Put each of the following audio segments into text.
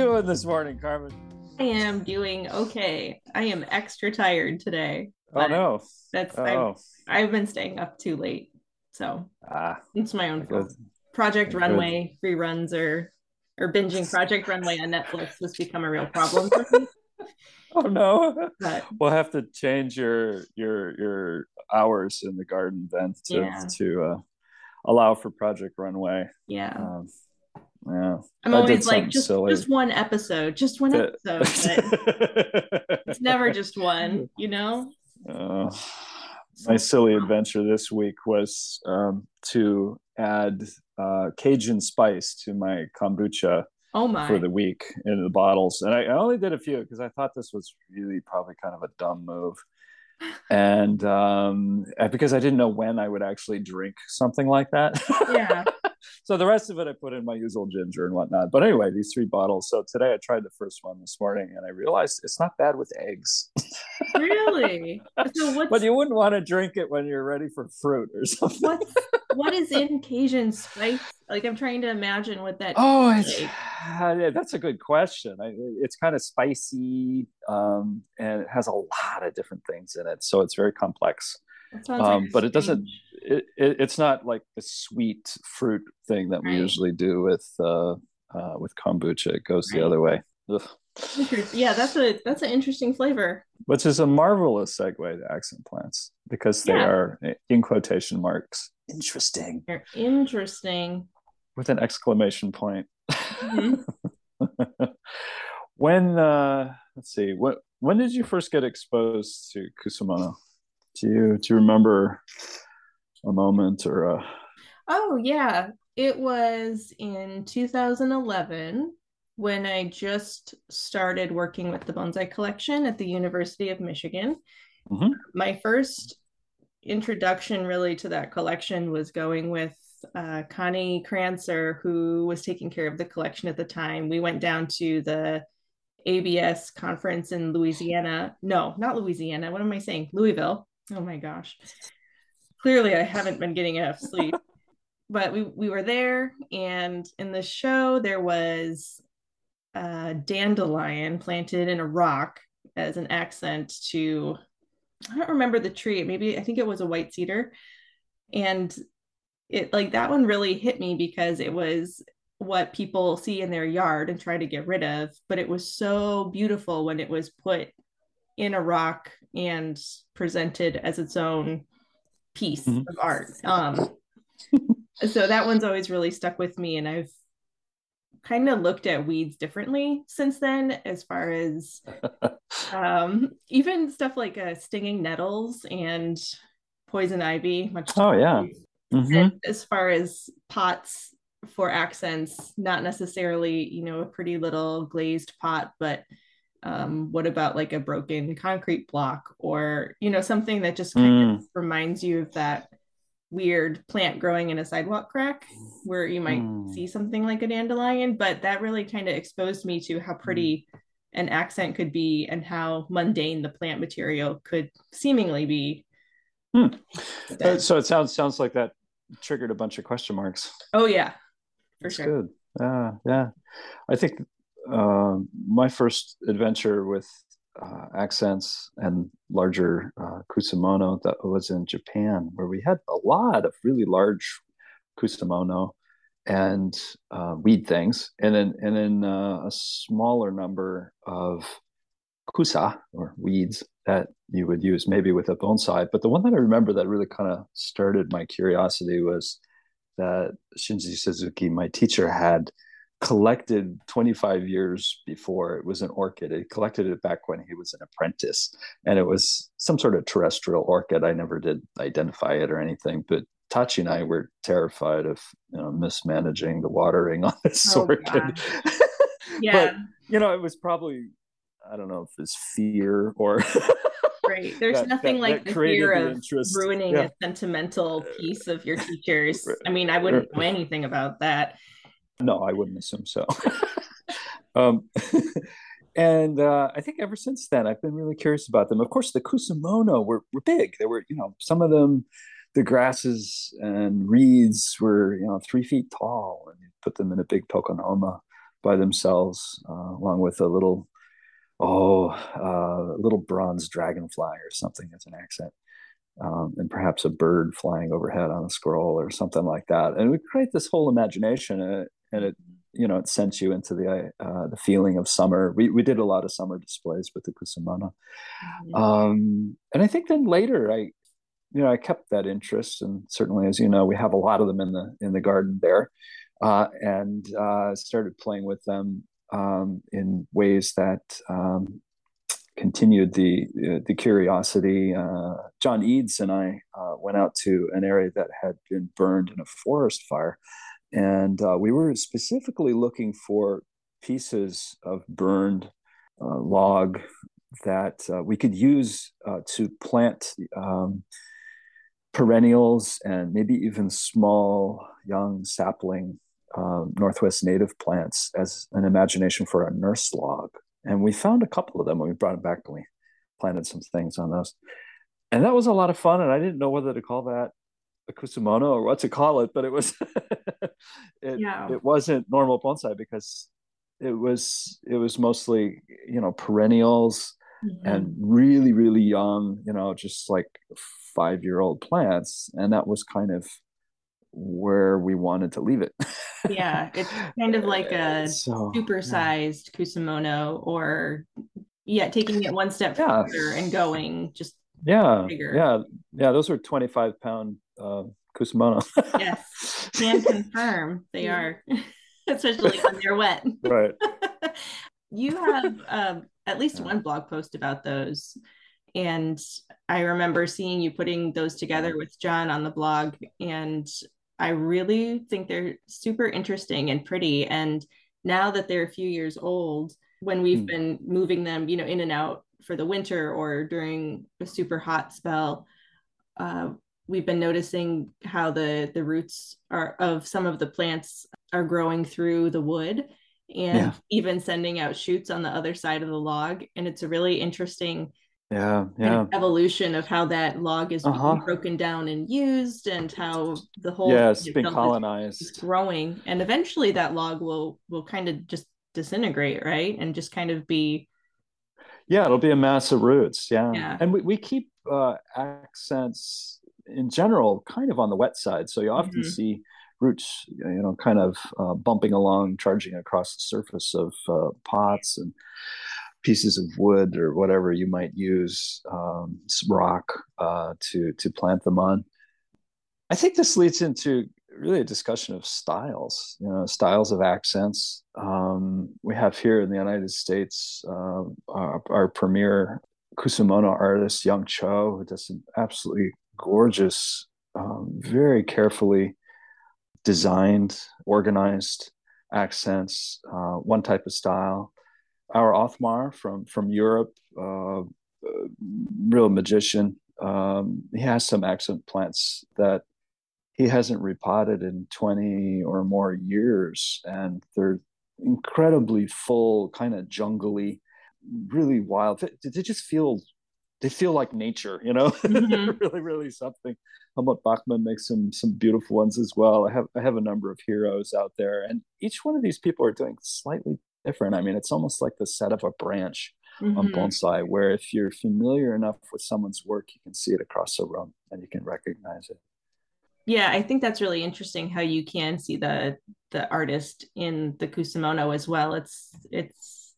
doing this morning, Carmen? I am doing okay. I am extra tired today. Oh no. That's Oh, I've, I've been staying up too late. So ah, it's my own fault. Project Good. Runway reruns or or binging Project Runway on Netflix has become a real problem for me. Oh no. But We'll have to change your your your hours in the garden then to Yeah. to uh, allow for Project Runway. yeah. Um, yeah, I'm always like just silly. just one episode, just one episode. It's never just one, you know? Uh, my silly adventure this week was um, to add uh, Cajun spice to my kombucha Oh my. for the week in the bottles, and I, I only did a few because I thought this was really probably kind of a dumb move, and um, and because I didn't know when I would actually drink something like that. yeah. so the rest of it I put in my usual ginger and whatnot. But anyway, these three bottles. So today I tried the first one this morning, and I realized it's not bad with eggs. Really? So what's but you wouldn't want to drink it when you're ready for fruit or something. what's what is in Cajun spice? Like I'm trying to imagine what that Oh, it's, yeah, that's a good question. I, it's kind of spicy, um, and it has a lot of different things in it, so it's very complex. like Um, but it doesn't. It, it, it's not like the sweet fruit thing that we usually do with uh, uh, with kombucha. It goes the other way. Ugh. Yeah, that's a that's an interesting flavor. Which is a marvelous segue to accent plants because they Yeah. are in quotation marks interesting They're interesting. with an exclamation point. Mhm. when uh let's see what when did you first get exposed to kusamono do you do you remember a moment or a Oh yeah, it was in 2011 when I just started working with the bonsai collection at the University of Michigan. Mhm. My first introduction really to that collection was going with uh, Connie Crancer, who was taking care of the collection at the time. We went down to the ABS conference in Louisiana. No, not Louisiana. What am I saying? Louisville. Oh my gosh. Clearly, I haven't been getting enough sleep. but we, we were there, and in the show, there was a dandelion planted in a rock as an accent to, I don't remember the tree. Maybe I think it was a white cedar. And it like that one really hit me because it was what people see in their yard and try to get rid of, but it was so beautiful when it was put in a rock and presented as its own piece Mhm. of art. Um, so that one's always really stuck with me, and I've kind of looked at weeds differently since then, as far as um, even stuff like uh, stinging nettles and poison ivy. Much Oh, yeah. Mhm. as far as pots for accents, not necessarily, you know, a pretty little glazed pot, but um, what about like a broken concrete block or, you know, something that just kind of reminds you of that weird plant growing in a sidewalk crack where you might Mm. see something like a dandelion, but that really kind of exposed me to how pretty an accent could be and how mundane the plant material could seemingly be. Hmm. Uh, so it sounds sounds like that triggered a bunch of question marks Oh yeah, for That's sure. good yeah yeah i think um my first adventure with uh, accents and larger uh, kusamono that was in japan where we had a lot of really large kusamono and uh, weed things and then and then uh, a smaller number of kusa or weeds that you would use maybe with a bonsai. But the one that i remember that really kind of started my curiosity was that shinji suzuki my teacher had collected 25 years before it was an orchid he collected it back when he was an apprentice and it was some sort of terrestrial orchid i never did identify it or anything but tachi and i were terrified of you know mismanaging the watering on this Oh, orchid Yeah. but you know it was probably i don't know if it's fear or Right. There's that- nothing that- like that the fear of interest. ruining Yeah. a sentimental uh, piece of your teacher's. I mean, I wouldn't know anything about that. No, I wouldn't assume so. um, and uh, I think ever since then, I've been really curious about them. Of course, the Kusamono were, were big. There were, you know, some of them, the grasses and reeds were, you know, three feet tall, and you put them in a big tokonoma. by themselves, uh, along with a little, oh, uh, little bronze dragonfly or something as an accent. Um, and perhaps a bird flying overhead on a scroll or something like that. And we create this whole imagination, it, and it you know, it sends you into the uh, the feeling of summer. We we did a lot of summer displays with the kusamono, mm-hmm. um, and I think then later I you know, I kept that interest, and certainly, as you know, we have a lot of them in the in the garden there, uh, and uh, started playing with them um, in ways that um, continued the the curiosity. Uh, John Eads and I uh, went out to an area that had been burned in a forest fire, and uh, we were specifically looking for pieces of burned uh, log that we could use to plant. Um, perennials and maybe even small young sapling um, northwest native plants as an imagination for a nurse log and we found a couple of them and we brought them back and we planted some things on those and that was a lot of fun and i didn't know whether to call that a kusamono or what to call it but it was it, yeah. it wasn't normal bonsai because it was it was mostly you know perennials mm-hmm. and really really young you know just like five year old plants and that was kind of where we wanted to leave it yeah it's kind of like a so, supersized yeah. kusamono or yeah taking it one step yeah. further and going just yeah bigger. yeah yeah those are 25 pound uh kusamono yes can confirm they are especially when they're wet right you have um, at least one blog post about those and I remember seeing you putting those together with John on the blog. And I really think they're super interesting and pretty. And now that they're a few years old, when we've mm. been moving them, you know, in and out for the winter or during a super hot spell, uh, we've been noticing how the the roots are of some of the plants are growing through the wood and yeah. even sending out shoots on the other side of the log. And it's a really interesting yeah yeah evolution of how that log is uh-huh. broken down and used and how the whole yeah it's been colonized is growing and eventually that log will will kind of just disintegrate right and just kind of be yeah it'll be a mass of roots yeah, yeah. and we, we keep uh, accents in general kind of on the wet side so you often mm-hmm. see roots you know kind of uh, bumping along charging across the surface of uh, pots and pieces of wood or whatever you might use, um, rock uh, to to plant them on. I think this leads into really a discussion of styles, you know, styles of accents. Um, we have here in the United States uh, our, our, premier Kusamono artist, Young Choe, who does some absolutely gorgeous, um, very carefully designed, organized accents, uh, one type of style our Othmar from from Europe, uh, real magician. Um, he has some accent plants that he hasn't repotted in 20 or more years, and they're incredibly full, kind of jungly, really wild. They, they just feel they feel like nature, you know, mm-hmm. really, really something. Helmut Bachmann makes some some beautiful ones as well. I have I have a number of heroes out there, and each one of these people are doing slightly different. I mean, it's almost like the set of a branch mm-hmm. on bonsai, where if you're familiar enough with someone's work, you can see it across the room and you can recognize it. Yeah, I think that's really interesting how you can see the the artist in the Kusamono as well. It's it's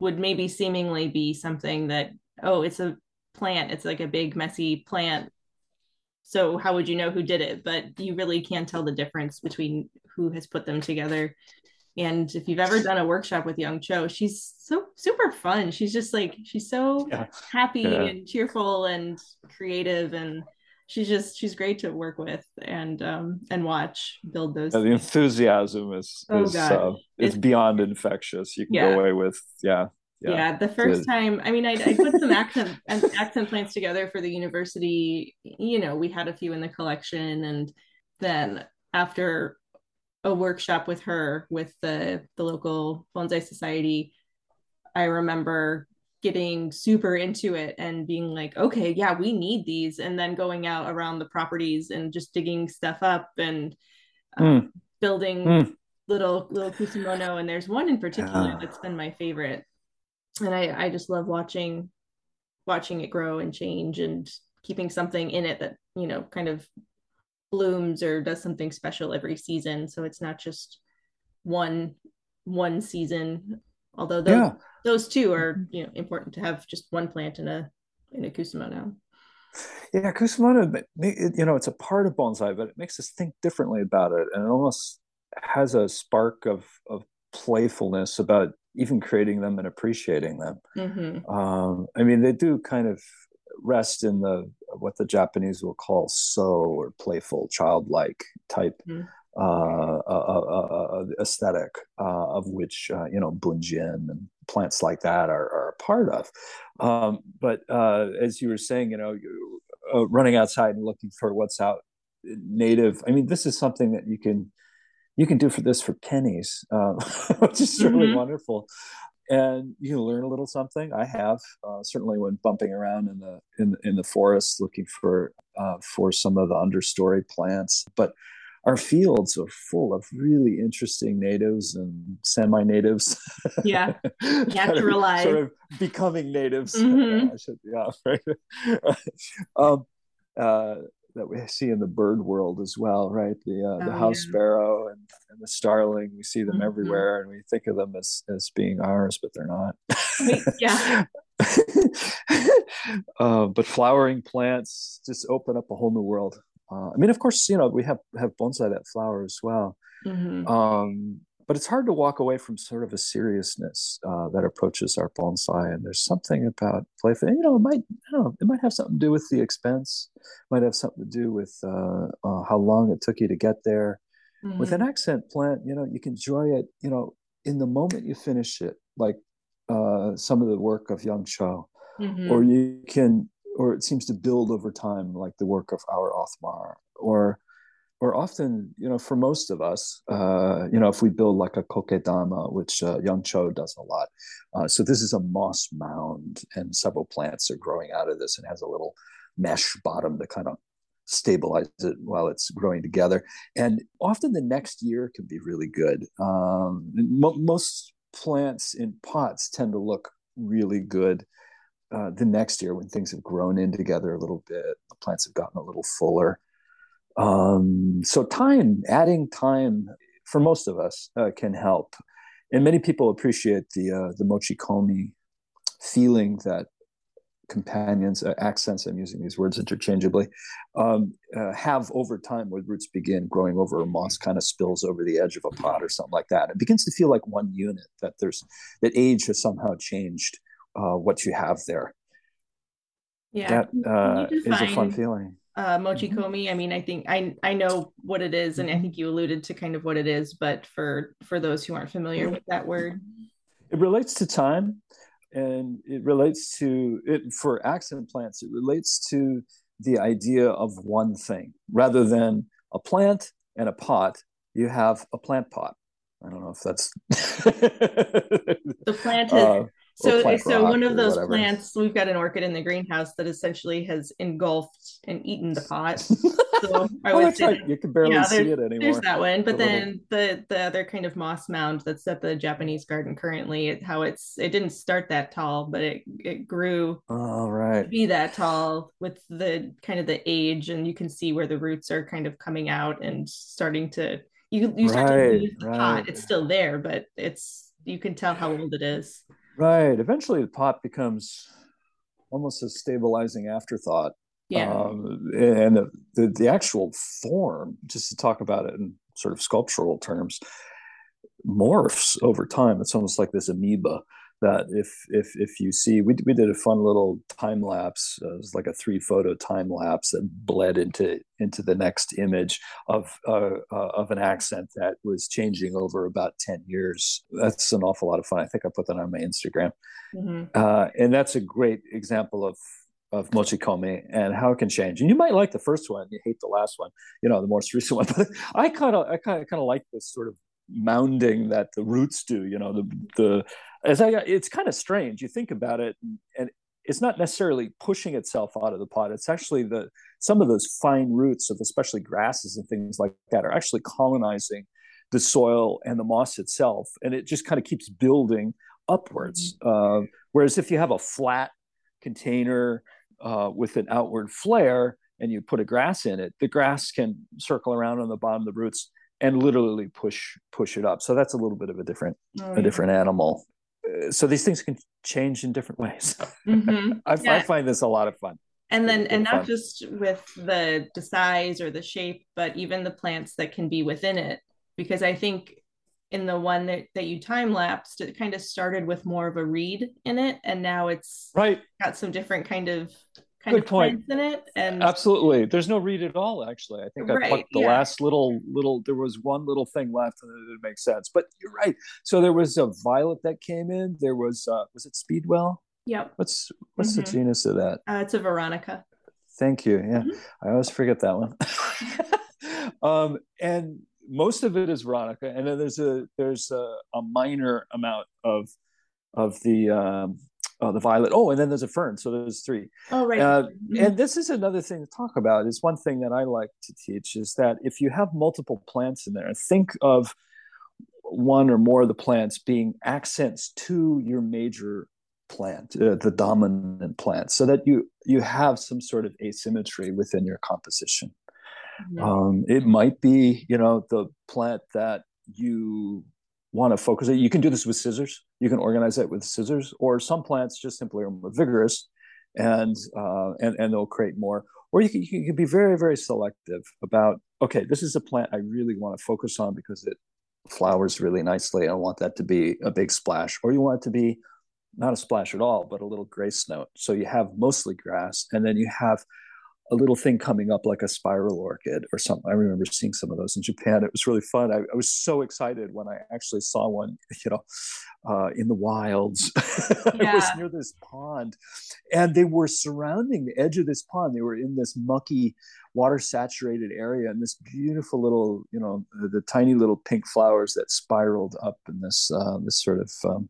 would maybe seemingly be something that oh, it's a plant. It's like a big messy plant. So how would you know who did it? But you really can't tell the difference between who has put them together and if you've ever done a workshop with Young Choe, she's so super fun. She's just like she's so yeah. happy yeah. and cheerful and creative and she's just she's great to work with and um and watch build those yeah, the enthusiasm is oh, is uh, it's, beyond infectious you can go away with yeah yeah, yeah the first time i mean I, I put some accent and accent plants together for the university you know we had a few in the collection and then after a workshop with her with the the local bonsai society i remember getting super into it and being like okay yeah we need these and then going out around the properties and just digging stuff up and uh, mm. building mm. little little kusamono, and there's one in particular that's been my favorite, and I I just love watching watching it grow and change and keeping something in it that you know kind of blooms or does something special every season. So it's not just one one season. Although those, yeah. those two are mm-hmm. you know important to have just one plant in a in a kusamono. Yeah, kusamono, you know, it's a part of bonsai, but it makes us think differently about it, and it almost has a spark of of playfulness about even creating them and appreciating them. Mm-hmm. Um, I mean, they do kind of rest in the what the Japanese will call so or playful, childlike type mm-hmm. uh, uh, uh, aesthetic, of which you know bunjin and plants like that are, are a part of. Um, but as you were saying, you know, running outside and looking for what's out native. I mean, this is something that you can you can do for this for pennies, uh, which is really mm-hmm. wonderful. And you learn a little something. I have uh, certainly when bumping around in the in in the forest looking for uh, for some of the understory plants. But our fields are full of really interesting natives and semi-natives. Yeah, naturalized, sort of becoming natives. Mm-hmm. Should, yeah, right. um, uh, that we see in the bird world as well, right? The uh, the oh, house yeah. sparrow and, and, the starling, we see them mm-hmm. everywhere, and we think of them as as being ours, but they're not. yeah. uh, but flowering plants just open up a whole new world. Uh, I mean, of course, you know we have have bonsai that flower as well. Mm-hmm. Um, but it's hard to walk away from sort of a seriousness uh, that approaches our bonsai. And there's something about playful, you know, it might, know, it might have something to do with the expense, might have something to do with uh, uh, how long it took you to get there. Mm-hmm. With an mm-hmm. accent plant, you know, you can enjoy it, you know, in the moment you finish it, like uh, some of the work of Young Choe, mm-hmm. or you can, or it seems to build over time, like the work of our Othmar, or or often, you know, for most of us, uh, you know, if we build like a kokedama, which uh, Young Choe does a lot. Uh, so this is a moss mound, and several plants are growing out of this, and has a little mesh bottom to kind of stabilize it while it's growing together. And often the next year can be really good. Um, mo- most plants in pots tend to look really good uh, the next year when things have grown in together a little bit. The plants have gotten a little fuller. Um, so time, adding time for most of us uh, can help. And many people appreciate the uh, the mochikomi feeling that companions, uh, accents, I'm using these words interchangeably, um, uh, have over time where roots begin growing over a moss kind of spills over the edge of a pot or something like that. It begins to feel like one unit, that there's that age has somehow changed uh, what you have there. Yeah. That uh, is a fun feeling uh, mochi mm-hmm. komi. I mean, I think I I know what it is, and I mm-hmm. think you alluded to kind of what it is. But for for those who aren't familiar with that word, it relates to time, and it relates to it for accent plants. It relates to the idea of one thing rather than a plant and a pot. You have a plant pot. I don't know if that's the plant has uh, so so one of those plants we've got an orchid in the greenhouse that essentially has engulfed and eaten the pot. So i oh, would say right. you can barely yeah, see it anymore. there's that one but then the the other kind of moss mound that's at the japanese garden currently it, how it's it didn't start that tall but it it grew all right. to be that tall with the kind of the age and you can see where the roots are kind of coming out and starting to you you start right, to the right. pot it's still there but it's you can tell how old it is Right. Eventually, the pot becomes almost a stabilizing afterthought. Yeah. Um, and the, the, the actual form, just to talk about it in sort of sculptural terms, morphs over time. It's almost like this amoeba that if if if you see we, we did a fun little time lapse uh, it was like a three photo time lapse that bled into into the next image of uh, uh, of an accent that was changing over about 10 years that's an awful lot of fun i think i put that on my instagram mm-hmm. Uh, and that's a great example of of mochikomi and how it can change. And you might like the first one, you hate the last one, you know, the most recent one. But I kind of, I kind of, kind of like this sort of mounding that the roots do. You know, the the as I it's kind of strange. You think about it, and it's not necessarily pushing itself out of the pot. It's actually the some of those fine roots of especially grasses and things like that are actually colonizing the soil and the moss itself, and it just kind of keeps building upwards. Mm-hmm. Uh, whereas if you have a flat container uh, with an outward flare and you put a grass in it, the grass can circle around on the bottom of the roots and literally push push it up. So that's a little bit of a different oh, yeah. a different animal. Uh, so these things can change in different ways. Mm-hmm. I, yeah. I, find this a lot of fun. And then, and not fun. just with the the size or the shape, but even the plants that can be within it. Because I think in the one that, that you time lapsed, it kind of started with more of a reed in it, and now it's right got some different kind of kind Good of point. in it. And absolutely, there's no read at all. Actually, I think I right, plucked the yeah. last little little. There was one little thing left, and it didn't make sense. But you're right. So there was a violet that came in. There was uh was it Speedwell? Yep. What's what's mm-hmm. the genus of that? Uh, it's a Veronica. Thank you. Yeah, mm-hmm. I always forget that one. um, and most of it is Veronica, and then there's a there's a, a minor amount of of the um, uh, the violet. Oh, and then there's a fern. So there's three. Oh, right. Uh, mm-hmm. And this is another thing to talk about. Is one thing that I like to teach is that if you have multiple plants in there, think of one or more of the plants being accents to your major plant, uh, the dominant plant, so that you you have some sort of asymmetry within your composition. Mm-hmm. Um, it might be, you know, the plant that you want to focus. You can do this with scissors. You can organize it with scissors, or some plants just simply are more vigorous, and uh, and and they'll create more. Or you can, you can be very very selective about. Okay, this is a plant I really want to focus on because it flowers really nicely. I want that to be a big splash, or you want it to be not a splash at all, but a little grace note. So you have mostly grass, and then you have a little thing coming up like a spiral orchid or something. I remember seeing some of those in Japan. It was really fun. I, I was so excited when I actually saw one, you know, uh, in the wilds. Yeah. it was near this pond, and they were surrounding the edge of this pond. They were in this mucky, water saturated area, and this beautiful little, you know, the, the, tiny little pink flowers that spiraled up in this uh, this sort of um,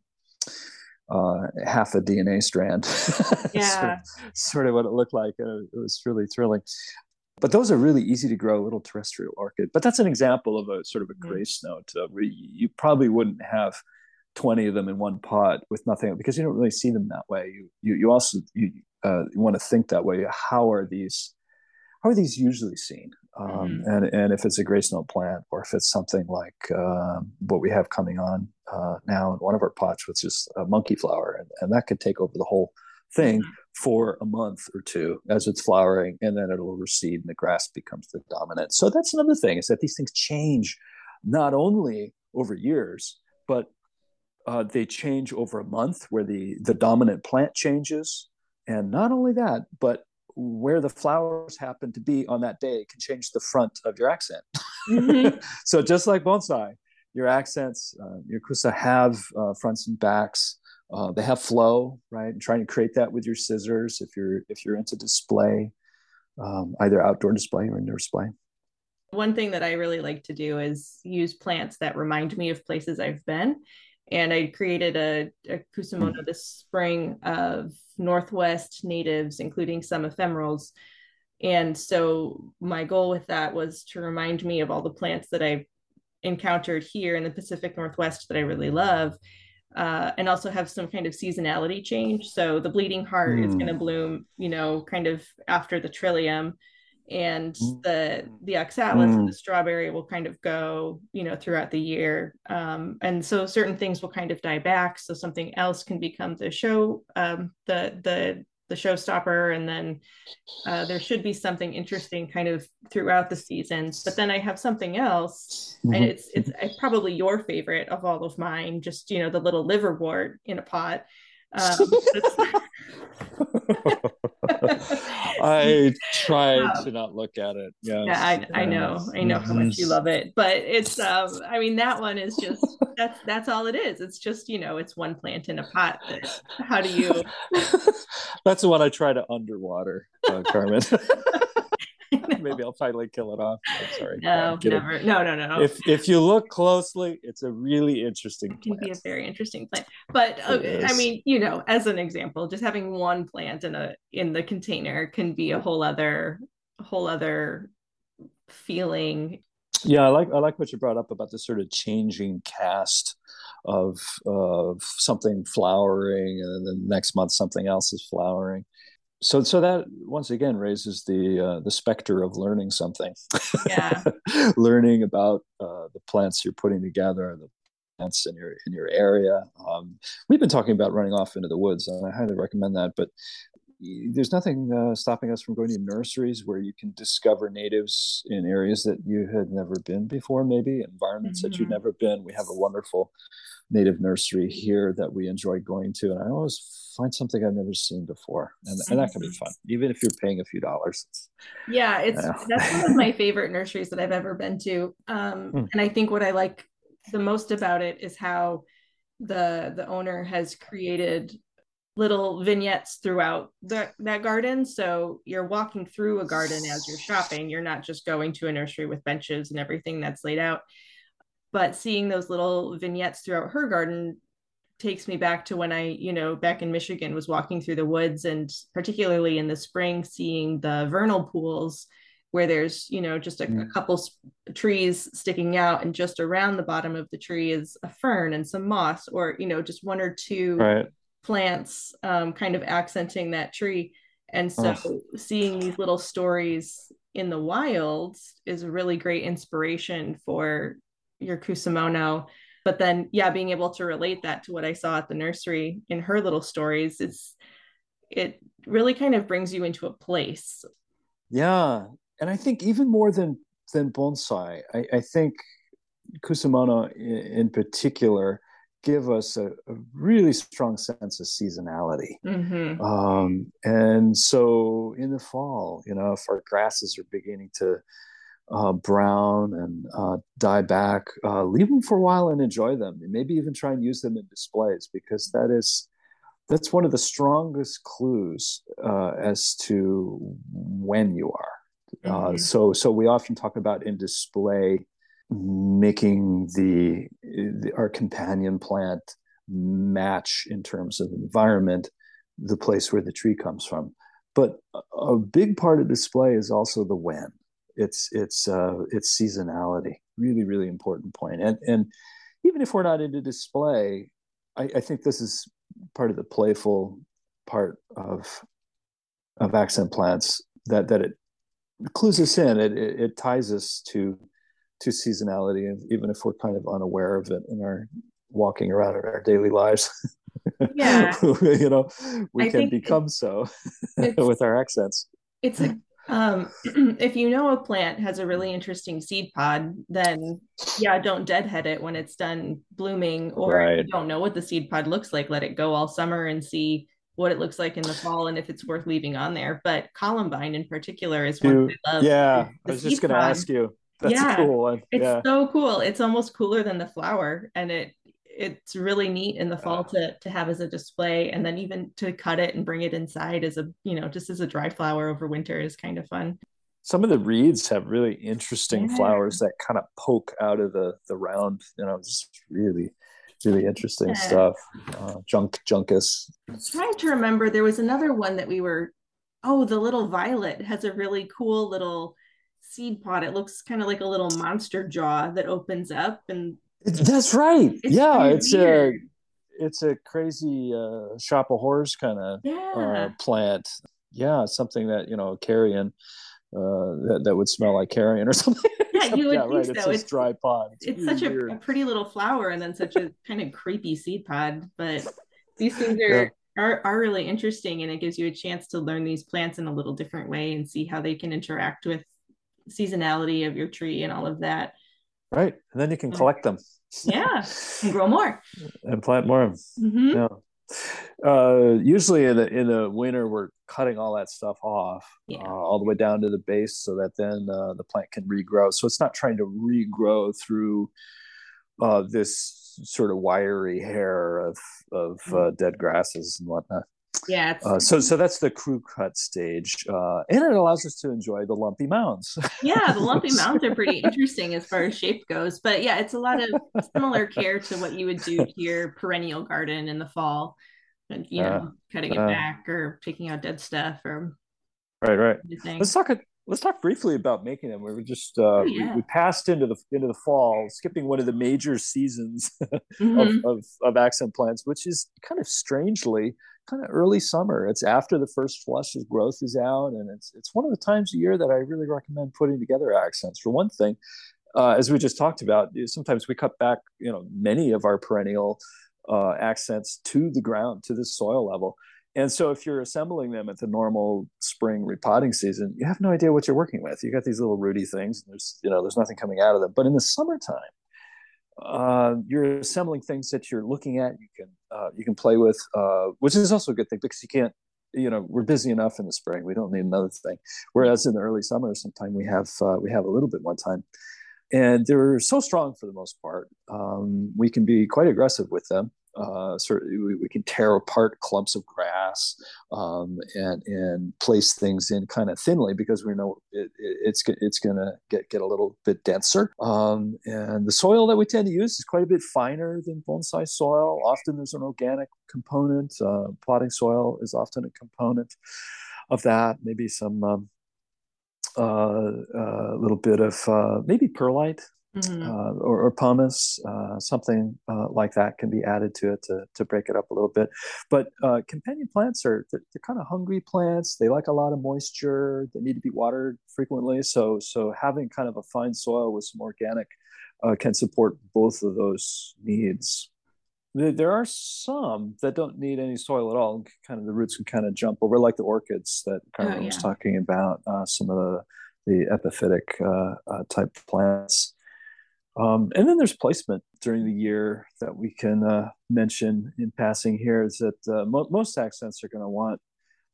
uh, half a DNA strand. Yeah. sort, of, sort, of, what it looked like. Uh, it was really thrilling. But those are really easy to grow, little terrestrial orchid. But that's an example of a sort of a mm-hmm. grace note. Uh, where you probably wouldn't have 20 of them in one pot with nothing because you don't really see them that way. You you, you also you, uh, you want to think that way. How are these how are these usually seen? Um, mm-hmm. and, and if it's a grace note plant or if it's something like uh, what we have coming on uh, now in one of our pots, which is a monkey flower, and, and that could take over the whole thing mm-hmm. for a month or two as it's flowering, and then it'll recede and the grass becomes the dominant. So that's another thing is that these things change not only over years, but uh, they change over a month where the the dominant plant changes, and not only that, but where the flowers happen to be on that day can change the front of your accent. Mm-hmm. so just like bonsai, your accents, uh, your kusa have uh, fronts and backs. Uh, they have flow, right? And trying to create that with your scissors if you're if you're into display, um, either outdoor display or indoor display. One thing that I really like to do is use plants that remind me of places I've been and I created a, a kusamono this spring of Northwest natives, including some ephemerals. And so my goal with that was to remind me of all the plants that I've encountered here in the Pacific Northwest that I really love, uh, and also have some kind of seasonality change. So the bleeding heart mm. is going to bloom, you know, kind of after the trillium and mm. the the oxalis mm. and the strawberry will kind of go you know throughout the year um, and so certain things will kind of die back so something else can become the show um, the the the showstopper and then uh, there should be something interesting kind of throughout the seasons but then i have something else mm-hmm. and it's it's probably your favorite of all of mine just you know the little liverwort in a pot um, I tried um, to not look at it. Yes. Yeah, I, I know, I know how much you love it, but it's, um, I mean, that one is just that's that's all it is. It's just you know, it's one plant in a pot. How do you? that's the one I try to underwater, uh, Carmen. Maybe I'll finally kill it off. I'm sorry. No, never. No, no, no. If if you look closely, it's a really interesting. Plant. It can plant. be a very interesting plant. But uh, I mean, you know, as an example, just having one plant in a in the container can be a whole other whole other feeling Yeah, I like I like what you brought up about the sort of changing cast of of something flowering, and then next month something else is flowering. So so that once again raises the uh, the specter of learning something. Yeah, learning about uh, the plants you're putting together, the plants in your in your area. Um, we've been talking about running off into the woods, and I highly recommend that. But there's nothing uh, stopping us from going to nurseries where you can discover natives in areas that you had never been before, maybe environments mm-hmm. that you've never been. We have a wonderful native nursery here that we enjoy going to, and I always find something I've never seen before, and, and that can be fun, even if you're paying a few dollars. Yeah, it's that's one of my favorite nurseries that I've ever been to, um, mm. and I think what I like the most about it is how the the owner has created little vignettes throughout the, that garden. So you're walking through a garden as you're shopping. You're not just going to a nursery with benches and everything that's laid out. But seeing those little vignettes throughout her garden takes me back to when I, you know, back in Michigan was walking through the woods and particularly in the spring, seeing the vernal pools where there's, you know, just a, a mm. couple trees sticking out and just around the bottom of the tree is a fern and some moss or, you know, just one or two right plants um, kind of accenting that tree. And so oh. seeing these little stories in the wild is a really great inspiration for your kusamono. But then, yeah, being able to relate that to what I saw at the nursery in her little stories, it's it really kind of brings you into a place. Yeah, and I think even more than than bonsai, I, I think kusamono in, in particular give us a, a really strong sense of seasonality. Mm-hmm. Um, and so in the fall, you know, if our grasses are beginning to uh, brown and uh, die back, uh, leave them for a while and enjoy them. And maybe even try and use them in displays because that is that's one of the strongest clues uh, as to when you are. Uh, mm-hmm. so so we often talk about in display making the, the, our companion plant match in terms of environment the place where the tree comes from. But a big part of display is also the when. It's it's uh, it's seasonality. Really really important point. And and even if we're not into display I, I think this is part of the playful part of of accent plants that that it clues us in. It, it, it ties us to to seasonality, even if we're kind of unaware of it in our walking around in our daily lives. Yeah, you know, we I can become so with our accents. It's a um, if you know a plant has a really interesting seed pod, then yeah, don't deadhead it when it's done blooming, or right. you don't know what the seed pod looks like, let it go all summer and see what it looks like in the fall and if it's worth leaving on there. But columbine in particular is one I love. Yeah, I was just going to ask you that's yeah, cool It's yeah. so cool. It's almost cooler than the flower, and it it's really neat in the fall to to have as a display, and then even to cut it and bring it inside as a you know just as a dry flower over winter is kind of fun. Some of the reeds have really interesting yeah. flowers that kind of poke out of the the round. You know, just really really interesting stuff. Uh, junk juncus. I'm trying to remember, there was another one that we were. Oh, the little violet has a really cool little seed pod. It looks kind of like a little monster jaw that opens up and that's right. It's yeah, it's weird. a it's a crazy uh, shop of horrors kind of yeah. uh, plant. Yeah, something that you know carrion uh, that that would smell like carrion or something. Yeah, you would yeah, think right. so. It's, it's dry pod. It's, it's such a, a, pretty little flower and then such a kind of creepy seed pod. But these things are. Yeah. Are, are really interesting and it gives you a chance to learn these plants in a little different way and see how they can interact with seasonality of your tree and all of that. Right. And then you can collect them. yeah. And grow more. and plant more. Mm-hmm. Yeah. Uh, usually in the in the winter we're cutting all that stuff off yeah. uh, all the way down to the base so that then uh, the plant can regrow so it's not trying to regrow through uh, this sort of wiry hair of of uh, mm-hmm. dead grasses and whatnot yeah. Uh, so so that's the crew cut stage, uh, and it allows us to enjoy the lumpy mounds. yeah, the lumpy mounds are pretty interesting as far as shape goes, but yeah, it's a lot of similar care to what you would do to your perennial garden in the fall, and you know, uh, cutting it uh. back or taking out dead stuff or right, right. Let's talk. let's talk briefly about making them. We were just uh, oh, yeah. we, we, passed into the into the fall, skipping one of the major seasons mm-hmm. of, of, of accent plants, which is kind of strangely kind of early summer. It's after the first flush of growth is out, and it's it's one of the times a year that I really recommend putting together accents. For one thing, uh, as we just talked about, sometimes we cut back, you know, many of our perennial uh, accents to the ground, to the soil level and so if you're assembling them at the normal spring repotting season, you have no idea what you're working with. You got these little rooty things, and there's you know there's nothing coming out of them. But in the summertime, uh, you're assembling things that you're looking at. You can uh, you can play with, uh, which is also a good thing because you can't. You know, we're busy enough in the spring. We don't need another thing. Whereas in the early summer, sometimes we have uh, we have a little bit more time, and they're so strong for the most part. Um, we can be quite aggressive with them uh, sort of, we, we, can tear apart clumps of grass um, and and place things in kind of thinly because we know it, it, it's it's going to get get a little bit denser. Um, and the soil that we tend to use is quite a bit finer than bonsai soil. Often there's an organic component. Uh, potting soil is often a component of that. Maybe some. Um, uh, a uh, little bit of uh, maybe perlite mm-hmm. uh, or, or, pumice, uh, something uh, like that can be added to it to, to break it up a little bit. But uh, companion plants are they're, they're, kind of hungry plants. They like a lot of moisture. They need to be watered frequently. So so having kind of a fine soil with some organic uh, can support both of those needs. There are some that don't need any soil at all. Kind of the roots can kind of jump over, like the orchids that Carmen oh, yeah. was talking about. Uh, some of the the epiphytic uh, uh, type plants. Um, and then there's placement during the year that we can uh, mention in passing here is that uh, mo- most accents are going to want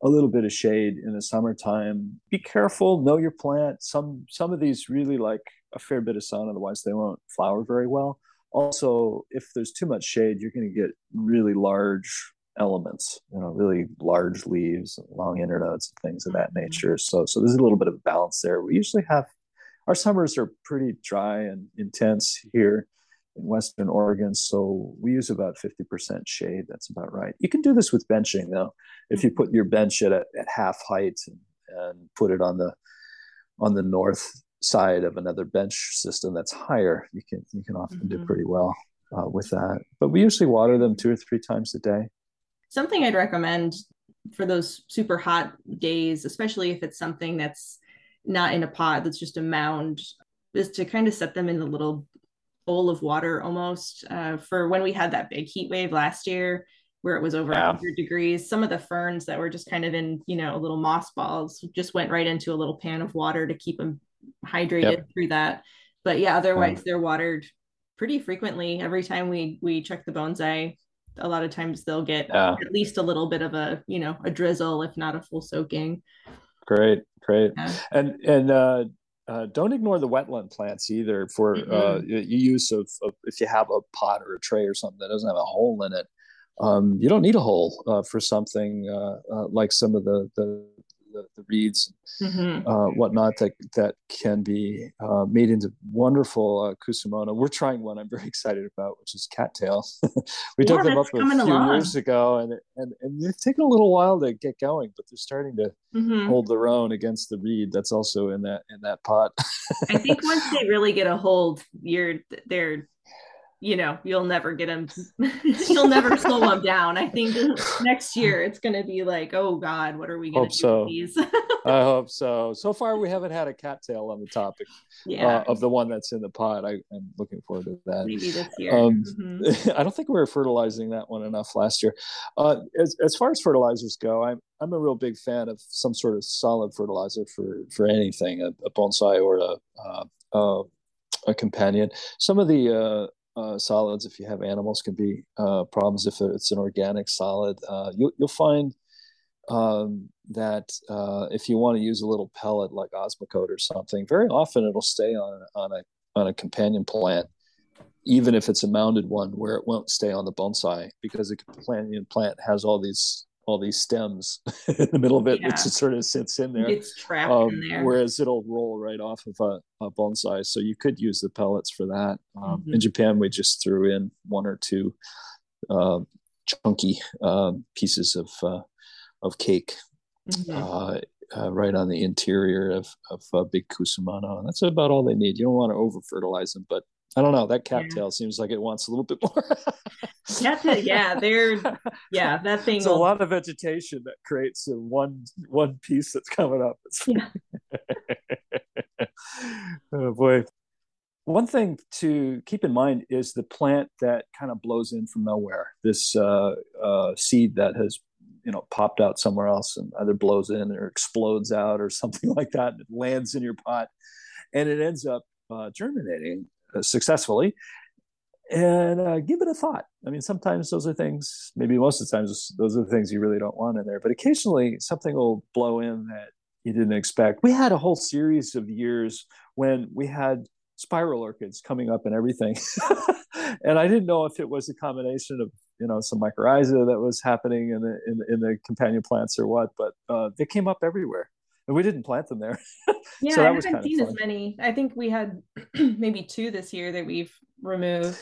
a little bit of shade in the summertime. Be careful, know your plant. Some some of these really like a fair bit of sun, otherwise they won't flower very well. Also, if there's too much shade, you're going to get really large elements, you know, really large leaves, long internodes, and things of that mm-hmm. nature. So so there's a little bit of balance there. We usually have our summers are pretty dry and intense here in Western Oregon. So we use about 50% shade. That's about right. You can do this with benching though. If you put your bench at, a, at half height and, and put it on the on the north side of another bench system that's higher, you can you can often mm-hmm. do pretty well uh, with that. But we usually water them two or three times a day. Something I'd recommend for those super hot days, especially if it's something that's not in a pot that's just a mound is to kind of set them in a little bowl of water almost. Uh, for when we had that big heat wave last year where it was over yeah. 100 degrees some of the ferns that were just kind of in you know little moss balls just went right into a little pan of water to keep them hydrated yep. through that. But yeah otherwise they're watered pretty frequently. Every time we we check the bonsai a lot of times they'll get at least a little bit of a you know a drizzle if not a full soaking Great, great, yeah. and and uh, uh, don't ignore the wetland plants either for mm-hmm. uh, use of, of, if you have a pot or a tray or something that doesn't have a hole in it. Um, you don't need a hole uh, for something uh, uh, like some of the, the the, the reeds, mm-hmm. uh, whatnot that that can be uh, made into wonderful uh, kusamono. We're trying one I'm very excited about, which is cattail. we yeah, took them up a few along. years ago, and and and they've taken a little while to get going, but they're starting to mm-hmm. hold their own against the reed that's also in that in that pot. I think once they really get a hold, you're they're you know you'll never get them you'll never slow them down i think next year it's going to be like oh god what are we going to do so. these i hope so so far we haven't had a cattail on the topic yeah. uh, of the one that's in the pot I, am looking forward to that maybe this year um, mm-hmm. i don't think we were fertilizing that one enough last year uh, as, as far as fertilizers go i'm I'm a real big fan of some sort of solid fertilizer for for anything, a, a bonsai or a uh, uh, a companion. Some of the uh, uh, solids, if you have animals, can be uh, problems if it's an organic solid. Uh, you'll, you'll find um, that uh, if you want to use a little pellet like Osmocote or something, very often it'll stay on on a on a companion plant, even if it's a mounded one, where it won't stay on the bonsai because a companion plant has all these all these stems in the middle of it, yeah. which sort of sits in there. It's trapped um, in there. Whereas it'll roll right off of a, a, bonsai. So you could use the pellets for that. Um, mm-hmm. In Japan, we just threw in one or two uh, chunky uh, pieces of uh, of cake. Mm-hmm. Uh, uh, right on the interior of of uh, big kusamono. and that's about all they need. You don't want to over fertilize them, but I don't know. That cattail yeah. seems like it wants a little bit more. yeah, they're yeah, that thing. It's will... a lot of vegetation that creates a one one piece that's coming up. Yeah. oh boy. One thing to keep in mind is the plant that kind of blows in from nowhere. This uh, uh, seed that has you know popped out somewhere else and either blows in or explodes out or something like that. And it lands in your pot, and it ends up uh, germinating successfully and uh, give it a thought. I mean, sometimes those are things, maybe most of the times, those are the things you really don't want in there. But occasionally, something will blow in that you didn't expect. We had a whole series of years when we had spiral orchids coming up and everything. and I didn't know if it was a combination of you know some mycorrhiza that was happening in the in, in the companion plants or what, but uh, they came up everywhere we didn't plant them there. yeah, so I haven't seen as many. I think we had maybe two this year that we've removed.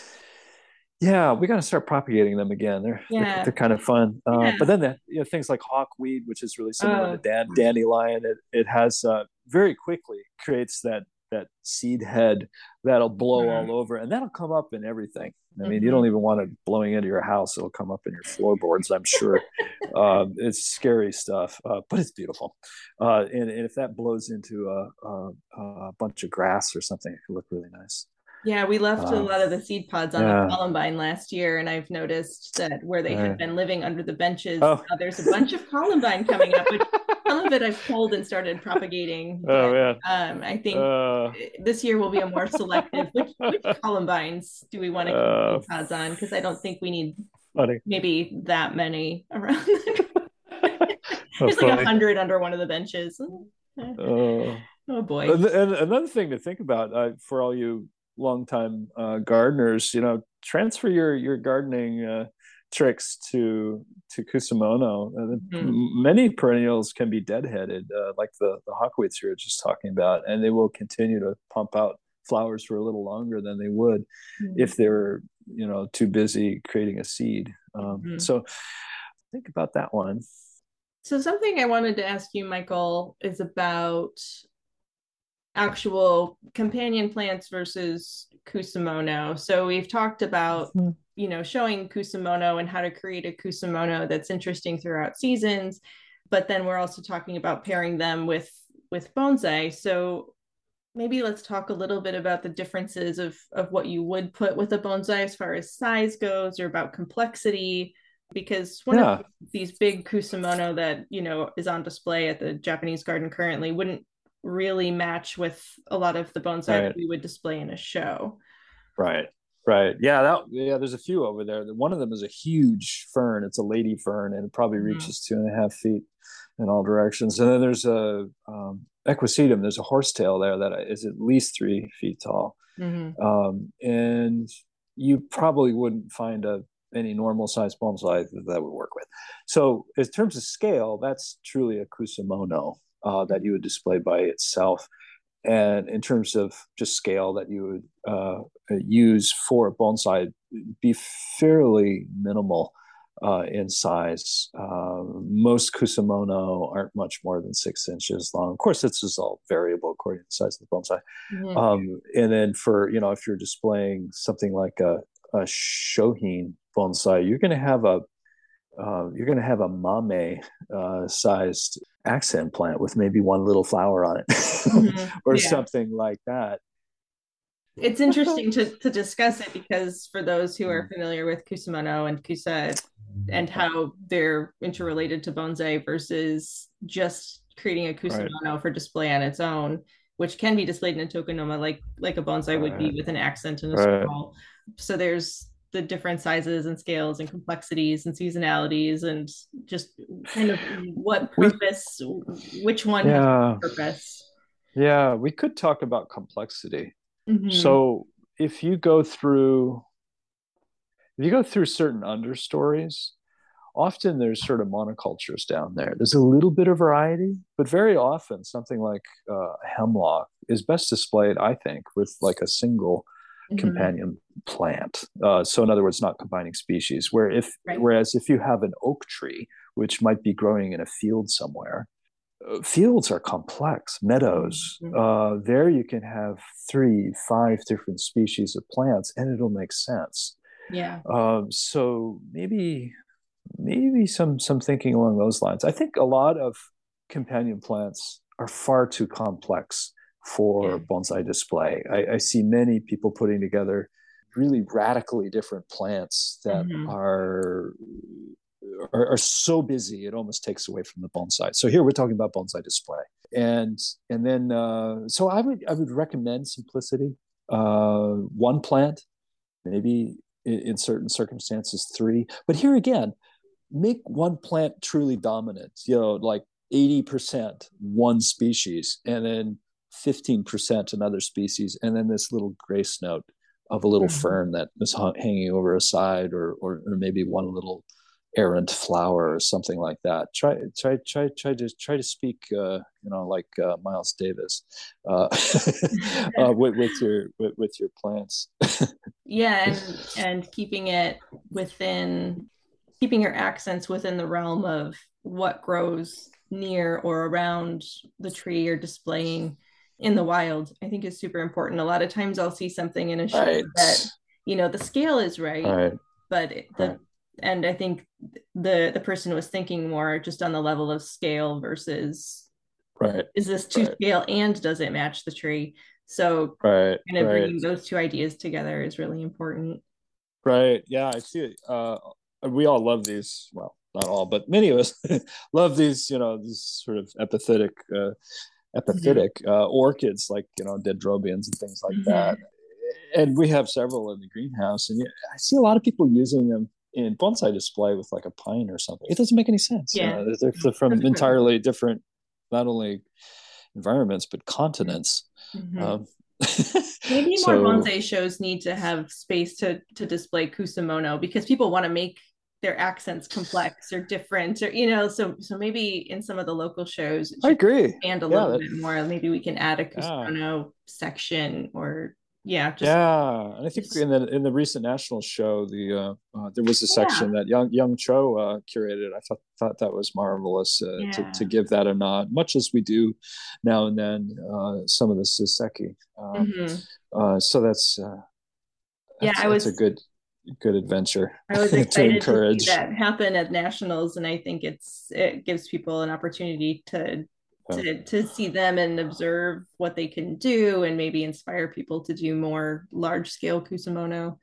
Yeah, we got to start propagating them again. They're yeah. they're, they're kind of fun. Uh, yeah. But then the you know things like hawkweed, which is really similar oh. to dan- dandelion, it it has uh, very quickly creates that that seed head that'll blow all over, and that'll come up in everything. I mean, mm-hmm. you don't even want it blowing into your house; it'll come up in your floorboards. I'm sure. um, it's scary stuff, uh, but it's beautiful. Uh, and, and, if that blows into a, a, a, bunch of grass or something, it could look really nice. Yeah, we left a lot of the seed pods on yeah. the columbine last year, and I've noticed that where they right. had been living under the benches, oh. there's a bunch of columbine coming up. Which some of it I've pulled and started propagating. Oh yeah. Um, I think uh, this year will be a more selective. Which, which columbines do we want to uh, on? Because I don't think we need funny. maybe that many around. There's like a hundred under one of the benches. Uh, oh boy! And, and, another thing to think about uh, for all you longtime uh, gardeners, you know, transfer your your gardening uh, tricks to to Kusamono. Mm-hmm. Many perennials can be deadheaded, uh, like the the hawkweeds you were just talking about, and they will continue to pump out flowers for a little longer than they would mm-hmm. if they were, you know, too busy creating a seed. Um, mm-hmm. So think about that one. So something I wanted to ask you, Michael, is about actual companion plants versus kusamono. So we've talked about, mm-hmm. you know, showing kusamono and how to create a kusamono that's interesting throughout seasons, but then we're also talking about pairing them with with bonsai. So maybe let's talk a little bit about the differences of of what you would put with a bonsai as far as size goes or about complexity because one yeah. of these big kusumono that you know is on display at the Japanese garden currently wouldn't really match with a lot of the bonsai right. that we would display in a show. Right. Right. Yeah. That. Yeah. There's a few over there. One of them is a huge fern. It's a lady fern, and it probably mm-hmm. reaches mm-hmm. two and a half feet in all directions. And then there's a um, equisetum. There's a horsetail there that is at least three feet tall. Mm-hmm. Um, and you probably wouldn't find a any normal size bonsai that would work with. So, in terms of scale, that's truly a kusamono uh, that you would display by itself. And in terms of just scale that you would uh, use for a bonsai, be fairly minimal uh, in size. Uh, most kusamono aren't much more than six inches long. Of course, this is all variable according to the size of the bonsai. Mm-hmm. Um, and then for you know, if you're displaying something like a, a shohin bonsai, you're going to have a uh, you're going to have a mame uh, sized accent plant with maybe one little flower on it mm-hmm. or yeah. something like that it's interesting to, to discuss it because for those who are mm. familiar with kusamono and kusa and how they're interrelated to bonsai versus just creating a kusamono right. for display on its own which can be displayed in a tokonoma like like a bonsai right. would be with an accent and a right. scroll so there's the different sizes and scales and complexities and seasonalities and just kind of what purpose we, which one yeah. purpose yeah we could talk about complexity mm-hmm. so if you go through if you go through certain understories often there's sort of monocultures down there there's a little bit of variety but very often something like uh, hemlock is best displayed i think with like a single mm-hmm. companion plant. Uh, so in other words, not combining species. Where if right. whereas if you have an oak tree, which might be growing in a field somewhere, fields are complex meadows mm-hmm. uh, there you can have three five different species of plants and it'll make sense yeah um, so maybe maybe some some thinking along those lines i think a lot of companion plants are far too complex for bonsai display I, I, see many people putting together really radically different plants that mm-hmm. are are, are, so busy it almost takes away from the bonsai. So here we're talking about bonsai display, and and then uh, so I would I would recommend simplicity. Uh, one plant, maybe in, in certain circumstances three, but here again, make one plant truly dominant. You know, like eighty percent one species, and then fifteen percent another species, and then this little grace note of a little mm-hmm. fern that is hanging over a side, or, or or maybe one little errant flower or something like that. Try try try try to try to speak uh, you know like uh, Miles Davis uh, uh, with, with, your with, with your plants. yeah, and and keeping it within keeping your accents within the realm of what grows near or around the tree you're displaying in the wild. I think is super important. A lot of times I'll see something in a show right. that you know the scale is right, right. but the right and I think the the person was thinking more just on the level of scale versus right is this to scale and does it match the tree so right kind of bringing those two ideas together is really important right yeah i see it uh we all love these well not all but many of us love these you know these sort of epiphytic uh epiphytic mm-hmm. uh orchids like you know dendrobiums and things like mm-hmm. that and we have several in the greenhouse and i see a lot of people using them in bonsai display with like a pine or something. It doesn't make any sense. Yeah. Uh, they're from entirely different, not only environments, but continents. Mm-hmm. Um, Maybe so, more bonsai shows need to have space to, to display kusamono because people want to make their accents complex or different or you know so so maybe in some of the local shows i agree and a yeah, little bit more maybe we can add a kusamono yeah. section or yeah just, yeah and i think in the in the recent national show the uh, uh there was a section yeah. that young Young Choe uh curated i thought thought that was marvelous uh, to, to give that a nod much as we do now and then uh some of the suiseki um, mm-hmm. uh so that's uh yeah i was a good good adventure i was excited to, encourage. to see that happen at nationals and i think it's it gives people an opportunity to to, to see them and observe what they can do and maybe inspire people to do more large scale kusamono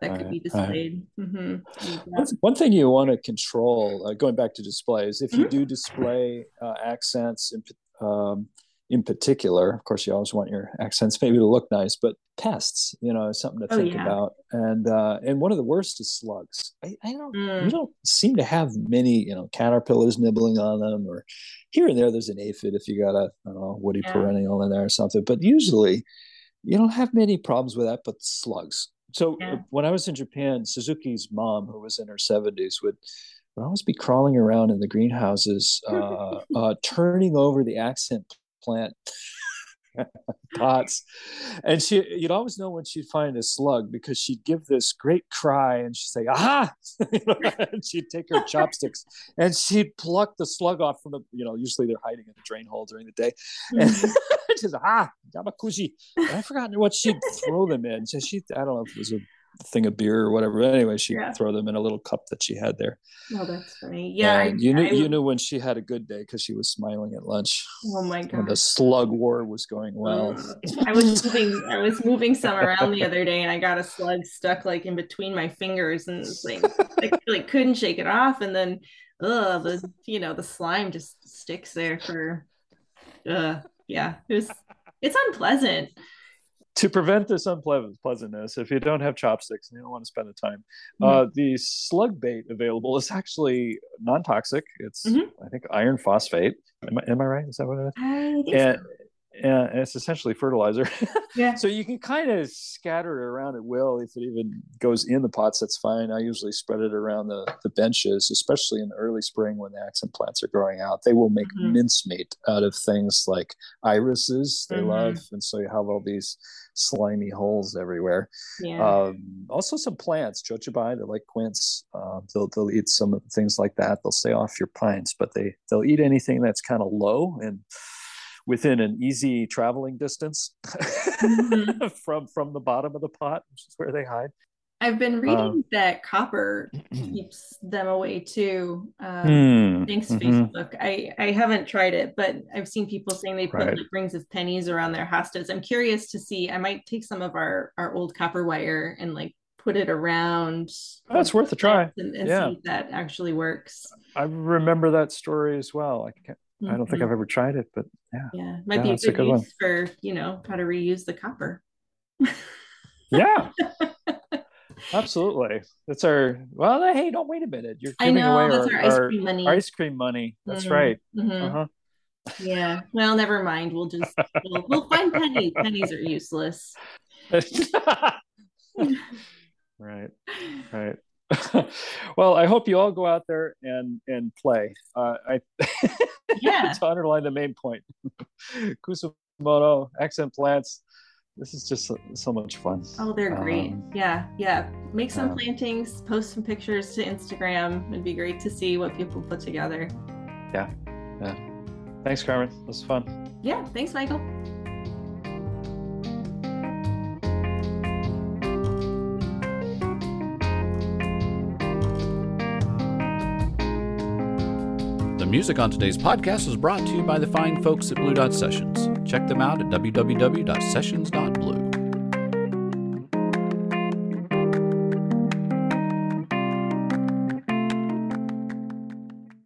that could be displayed. Right. Mm-hmm. One thing you want to control, uh, going back to displays, if you mm-hmm. do display uh, accents, um, in particular, of course, you always want your accents maybe to look nice, but pests, you know, something to oh, think yeah. about. And uh, and one of the worst is slugs. I, I don't, mm. we don't seem to have many, you know, caterpillars nibbling on them, or here and there, there's an aphid if you got a, I don't know, woody yeah. perennial in there or something. But usually, you don't have many problems with that. But slugs. So yeah. when I was in Japan, Suzuki's mom, who was in her 70s, would would always be crawling around in the greenhouses, uh, uh, turning over the accent plant pots. And she, you'd always know when she'd find a slug because she'd give this great cry and she'd say, aha! and she'd take her chopsticks and she'd pluck the slug off from the, you know, usually they're hiding in the drain hole during the day. And mm-hmm. she's, ah, namekuji. And I forgot what she'd throw them in. So she, I don't know if it was a thing of beer or whatever. Anyway, she yeah. throw them in a little cup that she had there. Oh, that's funny. Yeah, I, you knew I, you knew when she had a good day because she was smiling at lunch. Oh my god! The slug war was going well. I was moving. I was moving some around the other day, and I got a slug stuck like in between my fingers, and like I like couldn't shake it off, and then ugh, the you know the slime just sticks there for. Uh, yeah, it was. It's unpleasant to prevent this unpleasantness, if you don't have chopsticks and you don't want to spend the time, mm-hmm. uh, the slug bait available is actually non toxic. It's, mm-hmm. I think, iron phosphate. Am I, am I, right? Is that what it is? and, and it's essentially fertilizer. Yeah. so you can kind of scatter it around at will. If it even goes in the pots, that's fine. I usually spread it around the, the benches, especially in the early spring when the accent plants are growing out. They will make Mhm. mincemeat out of things like irises they Mhm. love. And so you have all these slimy holes everywhere. Yeah. Um, also some plants, jojoba, they like quince. Uh, they'll, they'll eat some things like that. They'll stay off your pines, but they, they'll eat anything that's kind of low and within an easy traveling distance Mhm. from from the bottom of the pot, which is where they hide. I've been reading Um, that copper keeps them away too. Um, Hmm, Thanks, mhm. Facebook. I, I haven't tried it, but I've seen people saying they put Right. like rings of pennies around their hostas. I'm curious to see. I might take some of our our old copper wire and like put it around. That's worth a try. and, and Yeah. see if that actually works. I remember that story as well. I can't, I don't think Mhm. I've ever tried it, but yeah, Yeah, might Yeah, be a that's a good good one. for you know how to reuse the copper. yeah, absolutely. That's our. Well, hey, don't wait a minute. You're I giving know away that's our, our ice cream money. ice cream money. That's Mhm, right. mhm. Uh-huh. Yeah. Well, never mind. We'll just we'll, we'll find pennies. Pennies are useless. right, right. well, I hope you all go out there and and play. Uh, I Yeah. to underline the main point. Kusamono accent plants. This is just so, so much fun. Oh, they're great. Um, yeah, yeah. Make some plantings, post some pictures to Instagram. It'd be great to see what people put together. Yeah, yeah. Thanks, Carmen. It was fun. Yeah, thanks, Michael. Music on today's podcast was brought to you by the fine folks at Blue Dot Sessions. Check them out at www.sessions.blue.